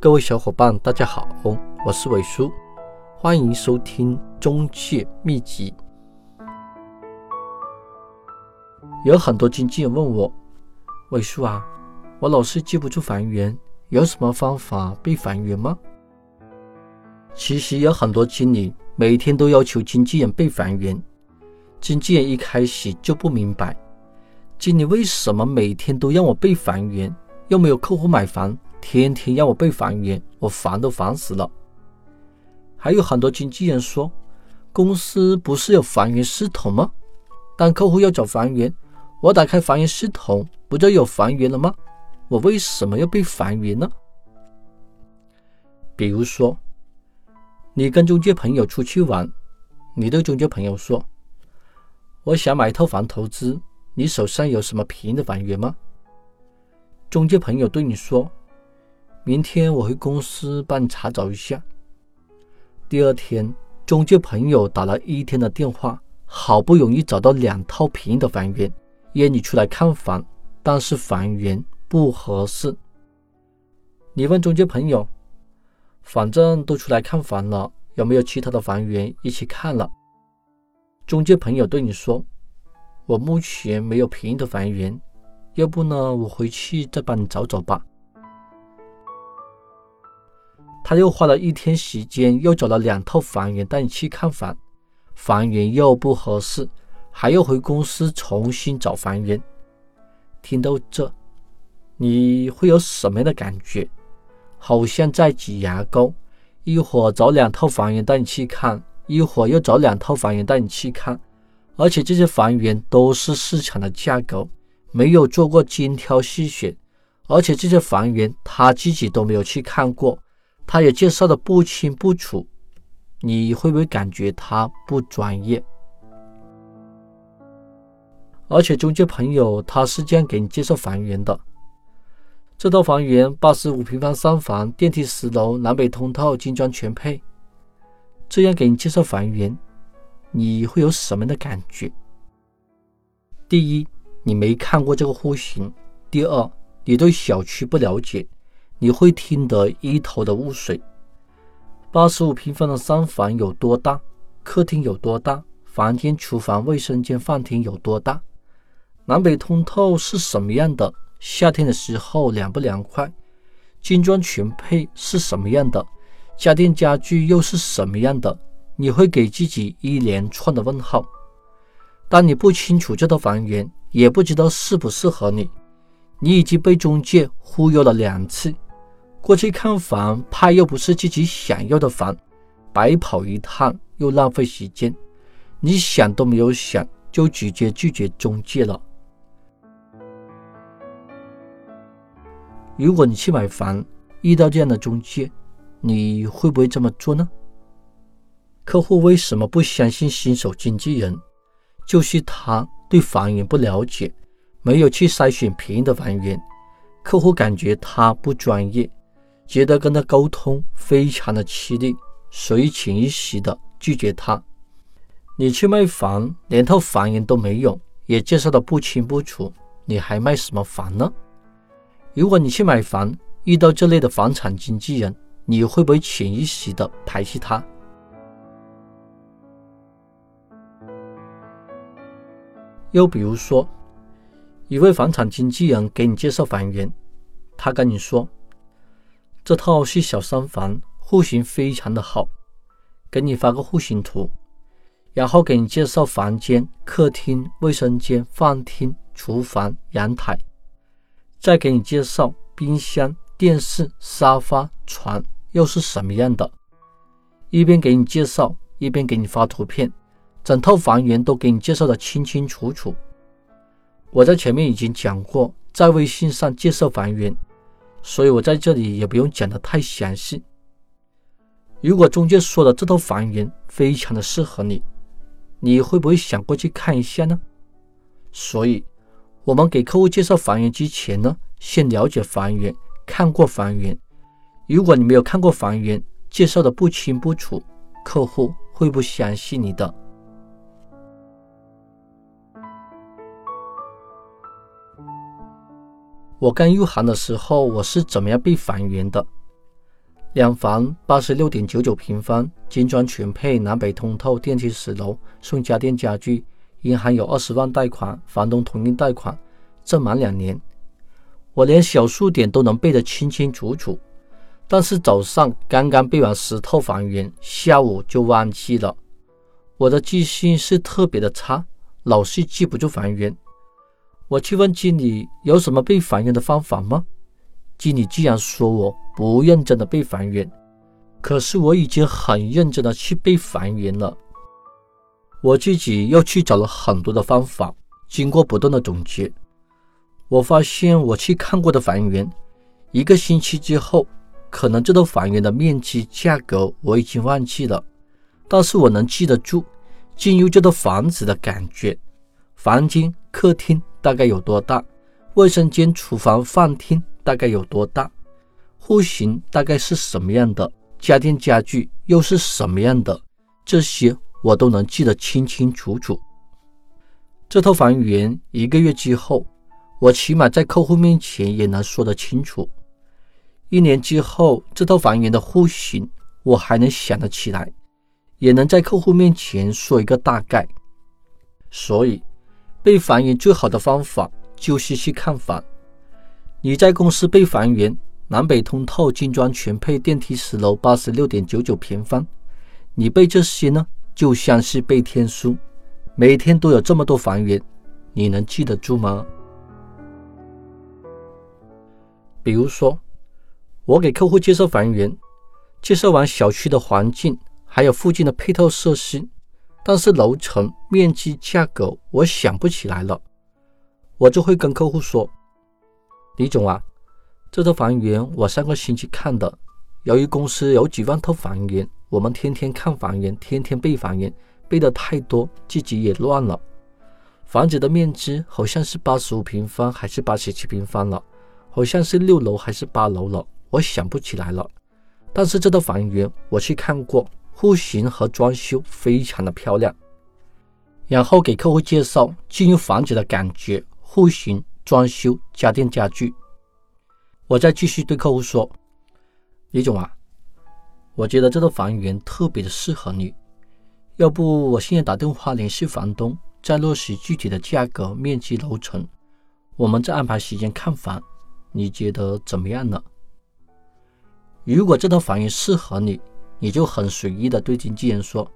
各位小伙伴，大家好，我是伟叔，欢迎收听中介秘籍。有很多经纪人问我，伟叔啊，我老是记不住房源，有什么方法背房源吗？其实有很多经理每天都要求经纪人背房源，经纪人一开始就不明白，经理为什么每天都让我背房源，又没有客户买房。天天让我背房源，我烦都烦死了。还有很多经纪人说，公司不是有房源系统吗？当客户要找房源，我打开房源系统，不就有房源了吗？我为什么要背房源呢？比如说，你跟中介朋友出去玩，你对中介朋友说：“我想买一套房投资，你手上有什么便宜的房源吗？”中介朋友对你说。明天我回公司帮你查找一下。第二天，中介朋友打了一天的电话，好不容易找到两套便宜的房源，约你出来看房，但是房源不合适。你问中介朋友，反正都出来看房了，有没有其他的房源一起看了？中介朋友对你说：“我目前没有便宜的房源，要不呢，我回去再帮你找找吧。”他又花了一天时间，又找了两套房源带你去看房，房源又不合适，还要回公司重新找房源。听到这，你会有什么样的感觉？好像在挤牙膏，一会儿找两套房源带你去看，一会儿又找两套房源带你去看，而且这些房源都是市场的价格，没有做过精挑细选，而且这些房源他自己都没有去看过。他也介绍的不清不楚，你会不会感觉他不专业？而且中介朋友他是这样给你介绍房源的：这套房源八十五平方三房，电梯十楼，南北通透，精装全配。这样给你介绍房源，你会有什么的感觉？第一，你没看过这个户型；第二，你对小区不了解。你会听得一头的雾水。八十五平方的三房有多大？客厅有多大？房间、厨房、卫生间、饭厅有多大？南北通透是什么样的？夏天的时候凉不凉快？精装全配是什么样的？家电家具又是什么样的？你会给自己一连串的问号。当你不清楚这套房源，也不知道适不适合你，你已经被中介忽悠了两次。过去看房，怕又不是自己想要的房，白跑一趟又浪费时间。你想都没有想，就直接拒绝中介了。如果你去买房，遇到这样的中介，你会不会这么做呢？客户为什么不相信新手经纪人？就是他对房源不了解，没有去筛选便宜的房源，客户感觉他不专业。觉得跟他沟通非常的吃力，所以潜意识的拒绝他。你去卖房，连套房源都没有，也介绍的不清不楚，你还卖什么房呢？如果你去买房，遇到这类的房产经纪人，你会不会潜意识的排斥他？又比如说，一位房产经纪人给你介绍房源，他跟你说。这套是小三房，户型非常的好，给你发个户型图，然后给你介绍房间、客厅、卫生间、饭厅、厨房、阳台，再给你介绍冰箱、电视、沙发、床又是什么样的，一边给你介绍，一边给你发图片，整套房源都给你介绍的清清楚楚。我在前面已经讲过，在微信上介绍房源。所以我在这里也不用讲的太详细。如果中介说的这套房源非常的适合你，你会不会想过去看一下呢？所以，我们给客户介绍房源之前呢，先了解房源，看过房源。如果你没有看过房源，介绍的不清不楚，客户会不相信你的。我刚入行的时候，我是怎么样背房源的？两房八十六点九九平方，精装全配，南北通透，电梯十楼，送家电家具，银行有二十万贷款，房东同意贷款，证满两年。我连小数点都能背得清清楚楚，但是早上刚刚背完十套房源，下午就忘记了。我的记性是特别的差，老是记不住房源。我去问经理有什么被房源的方法吗？经理既然说我不认真的被房源，可是我已经很认真的去被房源了。我自己又去找了很多的方法，经过不断的总结，我发现我去看过的房源，一个星期之后，可能这套房源的面积、价格我已经忘记了，但是我能记得住进入这套房子的感觉，房间、客厅大概有多大，卫生间、厨房、饭厅。大概有多大？户型大概是什么样的？家电家具又是什么样的？这些我都能记得清清楚楚。这套房源一个月之后，我起码在客户面前也能说得清楚。一年之后，这套房源的户型我还能想得起来，也能在客户面前说一个大概。所以，背房源最好的方法就是去看房。你在公司背房源，南北通透，精装全配，电梯十楼，八十六点九九平方。你背这些呢，就像是背天书，每天都有这么多房源，你能记得住吗？比如说，我给客户介绍房源，介绍完小区的环境，还有附近的配套设施，但是楼层、面积、价格我想不起来了，我就会跟客户说。李总啊，这套房源我上个星期看的。由于公司有几万套房源，我们天天看房源，天天背房源，背的太多，自己也乱了。房子的面积好像是八十五平方还是八十七平方了，好像是六楼还是八楼了，我想不起来了。但是这套房源我去看过，户型和装修非常的漂亮。然后给客户介绍进入房子的感觉，户型。装修家电家具，我再继续对客户说：“李总啊，我觉得这套房源特别的适合你，要不我现在打电话联系房东，再落实具体的价格、面积、楼层，我们再安排时间看房，你觉得怎么样呢？如果这套房源适合你，你就很随意的对经纪人说，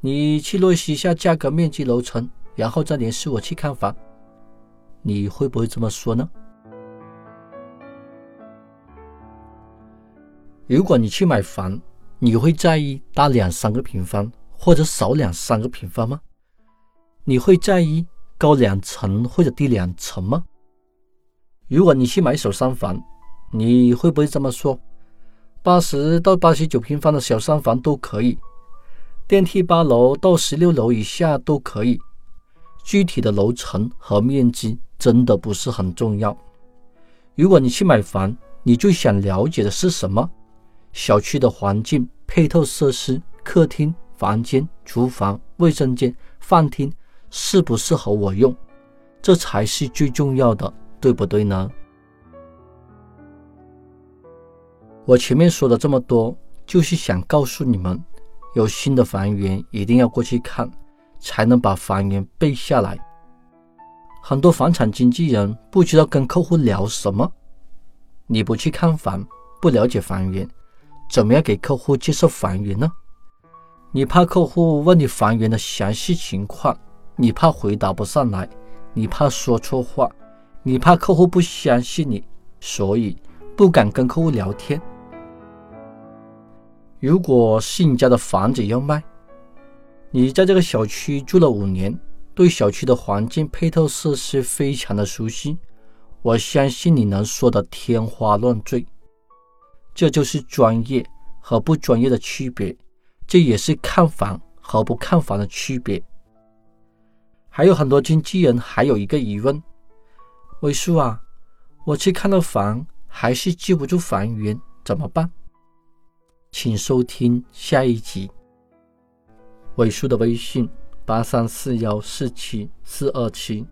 你去落实一下价格、面积、楼层，然后再联系我去看房。”你会不会这么说呢？如果你去买房，你会在意大两三个平方或者少两三个平方吗？你会在意高两层或者低两层吗？如果你去买小三房，你会不会这么说？八十到八十九平方的小三房都可以，电梯八楼到十六楼以下都可以，具体的楼层和面积。真的不是很重要。如果你去买房，你最想了解的是什么？小区的环境、配套设施、客厅、房间、厨房、卫生间、饭厅适不适合我用？这才是最重要的，对不对呢？我前面说的这么多，就是想告诉你们，有新的房源一定要过去看，才能把房源背下来。很多房产经纪人不知道跟客户聊什么，你不去看房，不了解房源，怎么样给客户介绍房源呢？你怕客户问你房源的详细情况，你怕回答不上来，你怕说错话，你怕客户不相信你，所以不敢跟客户聊天。如果是你家的房子要卖，你在这个小区住了五年。对小区的环境配套设施非常的熟悉，我相信你能说的天花乱坠。这就是专业和不专业的区别，这也是看房和不看房的区别。还有很多经纪人还有一个疑问：伟叔啊，我去看了房，还是记不住房源，怎么办？请收听下一集。伟叔的微信。八三四幺四七四二七。